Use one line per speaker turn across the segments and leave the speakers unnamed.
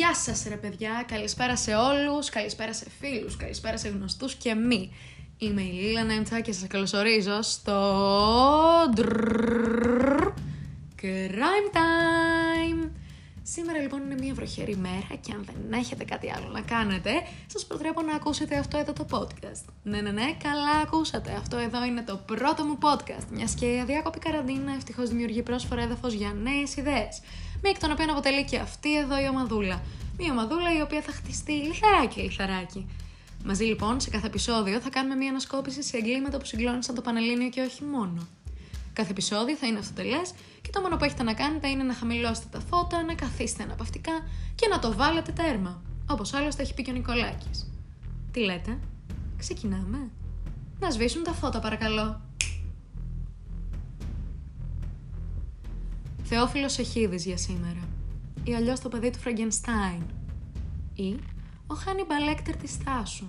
Γεια σας ρε παιδιά, καλησπέρα σε όλους, καλησπέρα σε φίλους, καλησπέρα σε γνωστούς και μη. Είμαι η Λίλα Νέμτσα και σας καλωσορίζω στο... Crime Time! Σήμερα λοιπόν είναι μια βροχερή μέρα και αν δεν έχετε κάτι άλλο να κάνετε, σας προτρέπω να ακούσετε αυτό εδώ το podcast. Ναι, ναι, ναι, καλά ακούσατε. Αυτό εδώ είναι το πρώτο μου podcast, μιας και η αδιάκοπη καραντίνα ευτυχώς δημιουργεί πρόσφορα έδαφος για νέες ιδέες με εκ των οποίων αποτελεί και αυτή εδώ η ομαδούλα. Μια ομαδούλα η οποία θα χτιστεί λιθαράκι λιθαράκι. Μαζί λοιπόν σε κάθε επεισόδιο θα κάνουμε μια ανασκόπηση σε εγκλήματα που συγκλώνησαν το Πανελλήνιο και όχι μόνο. Κάθε επεισόδιο θα είναι αυτοτελές και το μόνο που έχετε να κάνετε είναι να χαμηλώσετε τα φώτα, να καθίσετε αναπαυτικά και να το βάλετε τέρμα. Όπως άλλωστε έχει πει και ο Νικολάκης. Τι λέτε, ξεκινάμε; Να σβήσουν τα φώτα παρακαλώ. Θεόφιλος Εχίδης για σήμερα. Ή αλλιώς το παιδί του Φραγκενστάιν. Ή ο Χάνι Μπαλέκτερ της Θάσου.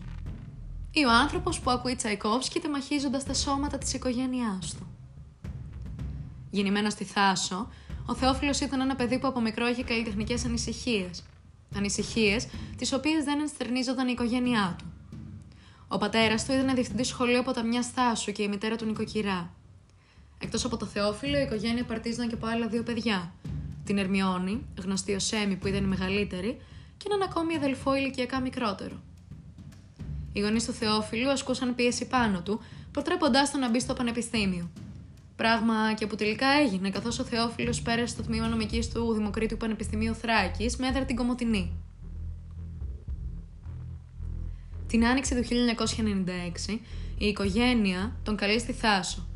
Ή ο άνθρωπος που ακούει Τσαϊκόφσκι τεμαχίζοντας τα σώματα της οικογένειάς του. Γεννημένος στη Θάσο, ο Θεόφιλος ήταν ένα παιδί που από μικρό είχε καλλιτεχνικέ ανησυχίες. Ανησυχίες τις οποίες δεν ενστερνίζονταν η οικογένειά του. Ο πατέρας του ήταν διευθυντής σχολείου ποταμιά Θάσου και η μητέρα του νοικοκυρά. Εκτός από το Θεόφιλο, η οικογένεια παρτίζονταν και από άλλα δύο παιδιά. Την Ερμιόνη, γνωστή ως Έμι που ήταν η μεγαλύτερη, και έναν ακόμη αδελφό ηλικιακά μικρότερο. Οι γονείς του Θεόφιλου ασκούσαν πίεση πάνω του, προτρέποντάς τον να μπει στο πανεπιστήμιο. Πράγμα και που τελικά έγινε, καθώς ο Θεόφιλος πέρασε στο τμήμα νομικής του Δημοκρίτου Πανεπιστημίου Θράκης με έδρα την Κομωτινή. Την άνοιξη του 1996, η οικογένεια τον καλεί στη Θάσο,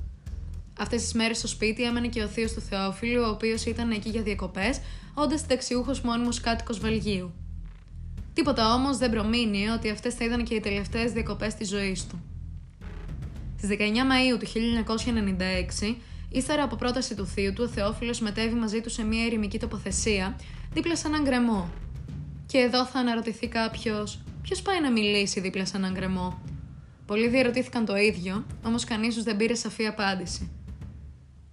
Αυτές τις μέρες στο σπίτι έμενε και ο θείος του Θεόφιλου, ο οποίος ήταν εκεί για διακοπές, όντας συνταξιούχος μόνιμος κάτοικος Βελγίου. Τίποτα όμως δεν προμείνει ότι αυτές θα ήταν και οι τελευταίες διακοπές της ζωής του. Στις 19 Μαου του 1996, ύστερα από πρόταση του θείου του, ο Θεόφιλος μετέβη μαζί του σε μια ερημική τοποθεσία δίπλα σε έναν γκρεμό. Και εδώ θα αναρωτηθεί κάποιος, ποιος πάει να μιλήσει δίπλα σε έναν γκρεμό. Πολλοί διαρωτήθηκαν το ίδιο, όμως κανείς τους δεν πήρε σαφή απάντηση.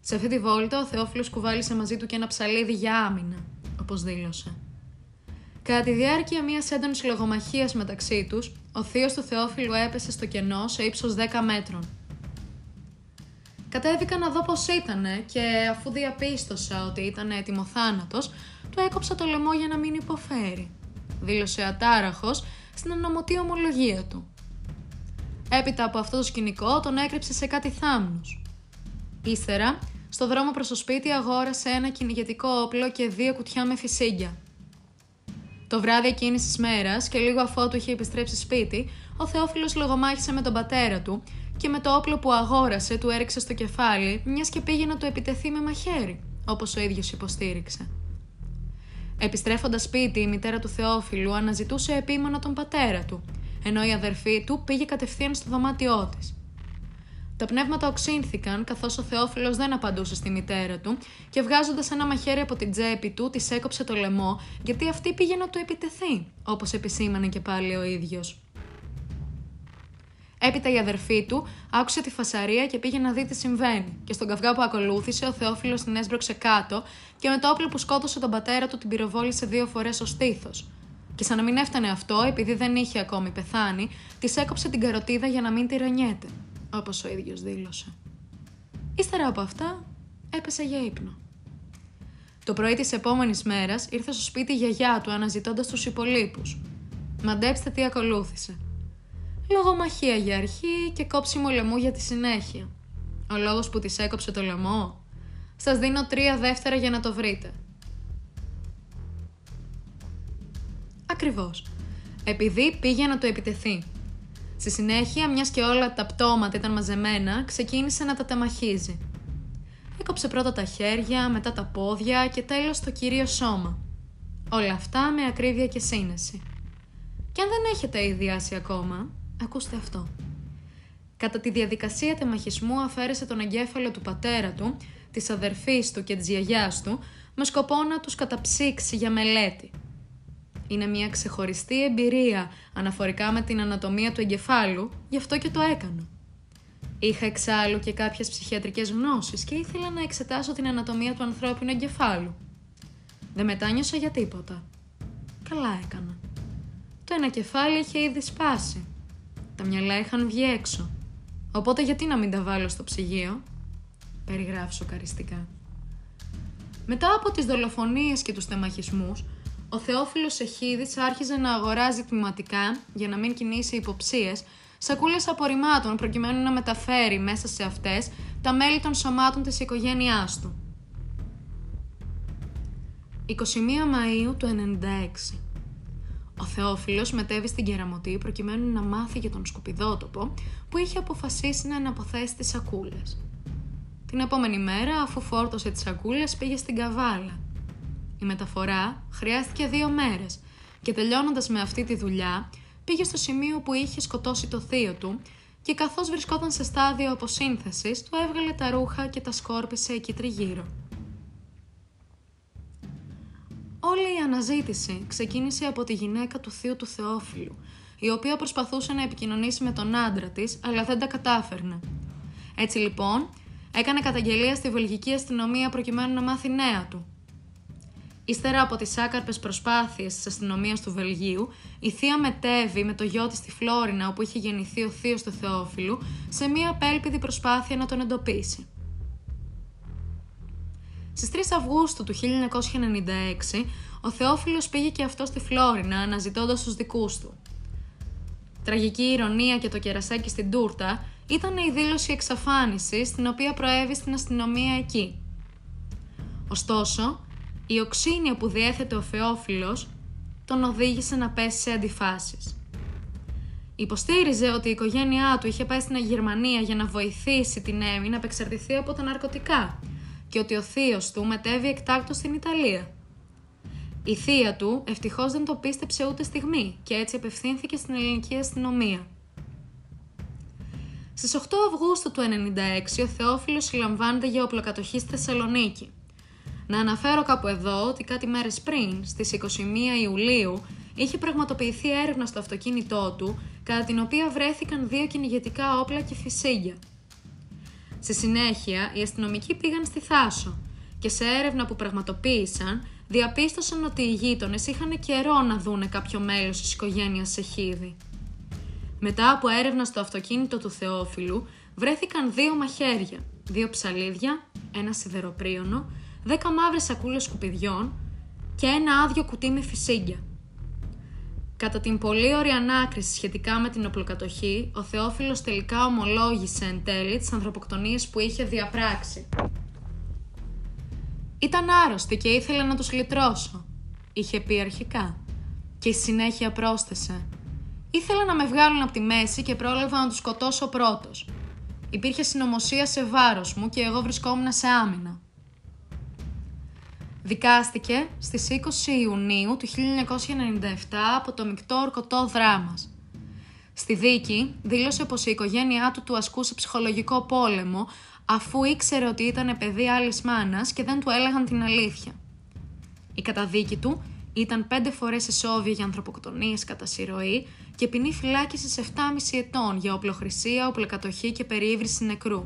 Σε αυτή τη βόλτα, ο Θεόφιλος κουβάλισε μαζί του και ένα ψαλίδι για άμυνα, όπως δήλωσε. Κατά τη διάρκεια μιας έντονης λογομαχίας μεταξύ τους, ο θείος του Θεόφιλου έπεσε στο κενό σε ύψος 10 μέτρων. Κατέβηκα να δω πώς ήταν και αφού διαπίστωσα ότι ήταν έτοιμο θάνατο, του έκοψα το λαιμό για να μην υποφέρει, δήλωσε ατάραχος στην ανομωτή ομολογία του. Έπειτα από αυτό το σκηνικό τον έκρυψε σε κάτι θάμνους. Ύστερα στο δρόμο προς το σπίτι αγόρασε ένα κυνηγετικό όπλο και δύο κουτιά με φυσίγγια. Το βράδυ εκείνης της μέρας και λίγο αφότου είχε επιστρέψει σπίτι, ο Θεόφιλος λογομάχησε με τον πατέρα του και με το όπλο που αγόρασε του έριξε στο κεφάλι, μιας και πήγε να του επιτεθεί με μαχαίρι, όπως ο ίδιος υποστήριξε. Επιστρέφοντας σπίτι, η μητέρα του Θεόφιλου αναζητούσε επίμονα τον πατέρα του, ενώ η αδερφή του πήγε κατευθείαν στο δωμάτιό της. Τα πνεύματα οξύνθηκαν καθώς ο Θεόφιλος δεν απαντούσε στη μητέρα του και βγάζοντας ένα μαχαίρι από την τσέπη του, της έκοψε το λαιμό γιατί αυτή πήγε να του επιτεθεί, όπως επισήμανε και πάλι ο ίδιος. Έπειτα η αδερφή του άκουσε τη φασαρία και πήγε να δει τι συμβαίνει. Και στον καυγά που ακολούθησε, ο Θεόφιλος την έσπρωξε κάτω και με το όπλο που σκότωσε τον πατέρα του την πυροβόλησε δύο φορές ω στήθος. Και σαν να μην έφτανε αυτό, επειδή δεν είχε ακόμη πεθάνει, της έκοψε την καροτίδα για να μην τυραννιέται όπως ο ίδιος δήλωσε. Ύστερα από αυτά, έπεσε για ύπνο. Το πρωί της επόμενης μέρας ήρθε στο σπίτι η γιαγιά του αναζητώντας τους υπολείπους. Μαντέψτε τι ακολούθησε. Λογομαχία για αρχή και κόψιμο λαιμού για τη συνέχεια. Ο λόγος που της έκοψε το λαιμό. Σας δίνω τρία δεύτερα για να το βρείτε. Ακριβώς. Επειδή πήγε να το επιτεθεί. Στη συνέχεια, μιας και όλα τα πτώματα ήταν μαζεμένα, ξεκίνησε να τα τεμαχίζει. Έκοψε πρώτα τα χέρια, μετά τα πόδια και τέλος το κύριο σώμα. Όλα αυτά με ακρίβεια και σύνεση. Και αν δεν έχετε ιδιάσει ακόμα, ακούστε αυτό. Κατά τη διαδικασία τεμαχισμού αφαίρεσε τον εγκέφαλο του πατέρα του, της αδερφής του και της γιαγιάς του, με σκοπό να τους καταψύξει για μελέτη – είναι μια ξεχωριστή εμπειρία αναφορικά με την ανατομία του εγκεφάλου, γι' αυτό και το έκανα. Είχα εξάλλου και κάποιες ψυχιατρικές γνώσεις και ήθελα να εξετάσω την ανατομία του ανθρώπινου εγκεφάλου. Δεν μετάνιωσα για τίποτα. Καλά έκανα. Το ένα κεφάλι είχε ήδη σπάσει. Τα μυαλά είχαν βγει έξω. Οπότε γιατί να μην τα βάλω στο ψυγείο, περιγράφει σοκαριστικά. Μετά από τις δολοφονίες και τους τεμαχισμούς, ο Θεόφιλος Εχίδης άρχιζε να αγοράζει τμηματικά, για να μην κινήσει υποψίες, σακούλες απορριμμάτων προκειμένου να μεταφέρει μέσα σε αυτές τα μέλη των σωμάτων της οικογένειάς του. 21 Μαΐου του 1996 Ο Θεόφιλος μετέβη στην Κεραμωτή προκειμένου να μάθει για τον σκουπιδότοπο που είχε αποφασίσει να αναποθέσει τις σακούλες. Την επόμενη μέρα, αφού φόρτωσε τις σακούλες, πήγε στην Καβάλα. Η μεταφορά χρειάστηκε δύο μέρες και τελειώνοντας με αυτή τη δουλειά, πήγε στο σημείο που είχε σκοτώσει το θείο του και καθώς βρισκόταν σε στάδιο αποσύνθεσης, του έβγαλε τα ρούχα και τα σκόρπισε εκεί τριγύρω. Όλη η αναζήτηση ξεκίνησε από τη γυναίκα του θείου του Θεόφιλου, η οποία προσπαθούσε να επικοινωνήσει με τον άντρα της, αλλά δεν τα κατάφερνε. Έτσι λοιπόν, έκανε καταγγελία στη βελγική αστυνομία προκειμένου να μάθει νέα του. Ύστερα από τις άκαρπες προσπάθειες της αστυνομίας του Βελγίου, η θεία μετέβη με το γιο της στη Φλόρινα όπου είχε γεννηθεί ο θείος του Θεόφιλου σε μια απέλπιδη προσπάθεια να τον εντοπίσει. Στις 3 Αυγούστου του 1996, ο Θεόφιλος πήγε και αυτό στη Φλόρινα αναζητώντας τους δικούς του. Τραγική ηρωνία και το κερασάκι στην τούρτα ήταν η δήλωση εξαφάνισης την οποία προέβη στην αστυνομία εκεί. Ωστόσο, η οξύνια που διέθετε ο Θεόφιλος τον οδήγησε να πέσει σε αντιφάσεις. Υποστήριζε ότι η οικογένειά του είχε πάει στην Γερμανία για να βοηθήσει την Έμι να απεξαρτηθεί από τα ναρκωτικά και ότι ο θείος του μετέβη εκτάκτο στην Ιταλία. Η θεία του ευτυχώς δεν το πίστεψε ούτε στιγμή και έτσι απευθύνθηκε στην ελληνική αστυνομία. Στις 8 Αυγούστου του 1996 ο Θεόφιλος συλλαμβάνεται για οπλοκατοχή στη Θεσσαλονίκη. Να αναφέρω κάπου εδώ ότι κάτι μέρες πριν, στις 21 Ιουλίου, είχε πραγματοποιηθεί έρευνα στο αυτοκίνητό του, κατά την οποία βρέθηκαν δύο κυνηγετικά όπλα και φυσίγια. Στη συνέχεια, οι αστυνομικοί πήγαν στη Θάσο και σε έρευνα που πραγματοποίησαν, διαπίστωσαν ότι οι γείτονες είχαν καιρό να δούνε κάποιο μέλος της οικογένειας Σεχίδη. Μετά από έρευνα στο αυτοκίνητο του Θεόφιλου, βρέθηκαν δύο μαχαίρια, δύο ψαλίδια, ένα σιδεροπρίωνο, δέκα μαύρες σακούλες σκουπιδιών και ένα άδειο κουτί με φυσίγγια. Κατά την πολύ ωραία ανάκριση σχετικά με την οπλοκατοχή, ο Θεόφιλος τελικά ομολόγησε εν τέλει τις ανθρωποκτονίες που είχε διαπράξει. Ήταν άρρωστη και ήθελε να τους λυτρώσω, είχε πει αρχικά. Και η συνέχεια πρόσθεσε. Ήθελα να με βγάλουν από τη μέση και πρόλαβα να τους σκοτώσω πρώτος. Υπήρχε συνωμοσία σε βάρος μου και εγώ βρισκόμουν σε άμυνα. Δικάστηκε στις 20 Ιουνίου του 1997 από το μεικτό ορκωτό δράμας. Στη δίκη δήλωσε πως η οικογένειά του του ασκούσε ψυχολογικό πόλεμο αφού ήξερε ότι ήταν παιδί άλλης μάνας και δεν του έλεγαν την αλήθεια. Η καταδίκη του ήταν πέντε φορές εσόβια για ανθρωποκτονίες κατά συρροή και ποινή φυλάκισης 7,5 ετών για οπλοχρησία, οπλοκατοχή και περιήβρηση νεκρού.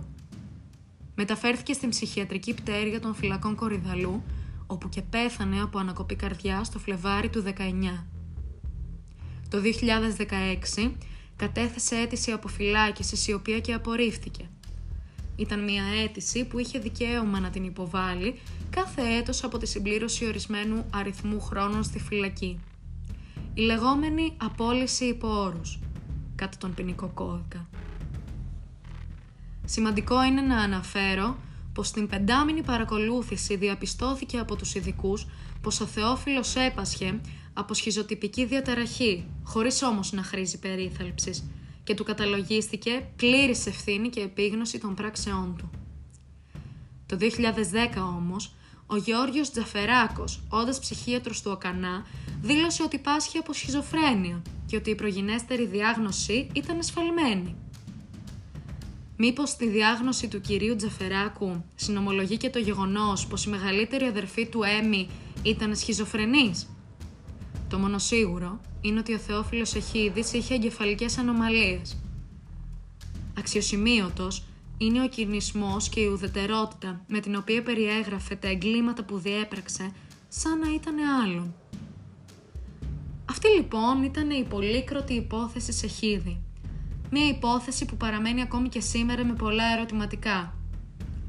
Μεταφέρθηκε στην ψυχιατρική πτέρυγα των φυλακών Κορυδαλού όπου και πέθανε από ανακοπή καρδιά στο Φλεβάρι του 19. Το 2016 κατέθεσε αίτηση αποφυλάκησης η οποία και απορρίφθηκε. Ήταν μια αίτηση που είχε δικαίωμα να την υποβάλει κάθε έτος από τη συμπλήρωση ορισμένου αριθμού χρόνων στη φυλακή. Η λεγόμενη απόλυση υπό όρους, κατά τον ποινικό κώδικα. Σημαντικό είναι να αναφέρω πως στην πεντάμινη παρακολούθηση διαπιστώθηκε από τους ειδικούς πως ο Θεόφιλος έπασχε από σχιζοτυπική διαταραχή, χωρίς όμως να χρήζει περίθαλψης και του καταλογίστηκε πλήρης ευθύνη και επίγνωση των πράξεών του. Το 2010 όμως, ο Γεώργιος Τζαφεράκος, όντας ψυχίατρος του ΟΚΑΝΑ, δήλωσε ότι πάσχει από σχιζοφρένεια και ότι η προγενέστερη διάγνωση ήταν ασφαλμένη. Μήπως στη διάγνωση του κυρίου Τζαφεράκου συνομολογεί και το γεγονός πως η μεγαλύτερη αδερφή του Έμι ήταν σχιζοφρενής; Το μόνο σίγουρο είναι ότι ο Θεόφιλος Εχίδης είχε εγκεφαλικές ανομαλίες. Αξιοσημείωτος είναι ο κινησμός και η ουδετερότητα με την οποία περιέγραφε τα εγκλήματα που διέπραξε σαν να ήταν άλλον. Αυτή λοιπόν ήταν η πολύκροτη υπόθεση Σεχίδη. Μία υπόθεση που παραμένει ακόμη και σήμερα με πολλά ερωτηματικά.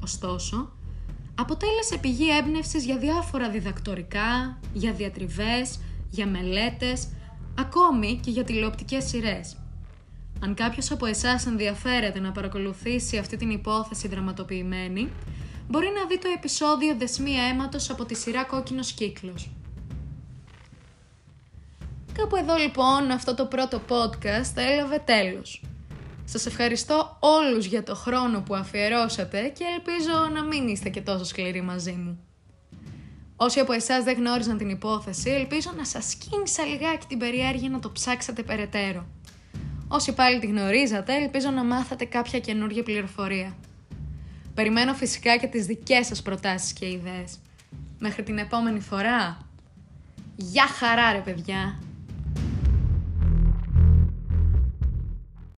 Ωστόσο, αποτέλεσε πηγή έμπνευσης για διάφορα διδακτορικά, για διατριβές, για μελέτες, ακόμη και για τηλεοπτικές σειρές. Αν κάποιος από εσάς ενδιαφέρεται να παρακολουθήσει αυτή την υπόθεση δραματοποιημένη, μπορεί να δει το επεισόδιο «Δεσμία αίματος» από τη σειρά «Κόκκινος κύκλος». Κάπου εδώ λοιπόν αυτό το πρώτο podcast έλαβε τέλος. Σας ευχαριστώ όλους για το χρόνο που αφιερώσατε και ελπίζω να μην είστε και τόσο σκληροί μαζί μου. Όσοι από εσάς δεν γνώριζαν την υπόθεση, ελπίζω να σας κίνησα λιγάκι την περιέργεια να το ψάξετε περαιτέρω. Όσοι πάλι τη γνωρίζατε, ελπίζω να μάθατε κάποια καινούργια πληροφορία. Περιμένω φυσικά και τις δικές σας προτάσεις και ιδέες. Μέχρι την επόμενη φορά. Γεια χαρά ρε παιδιά!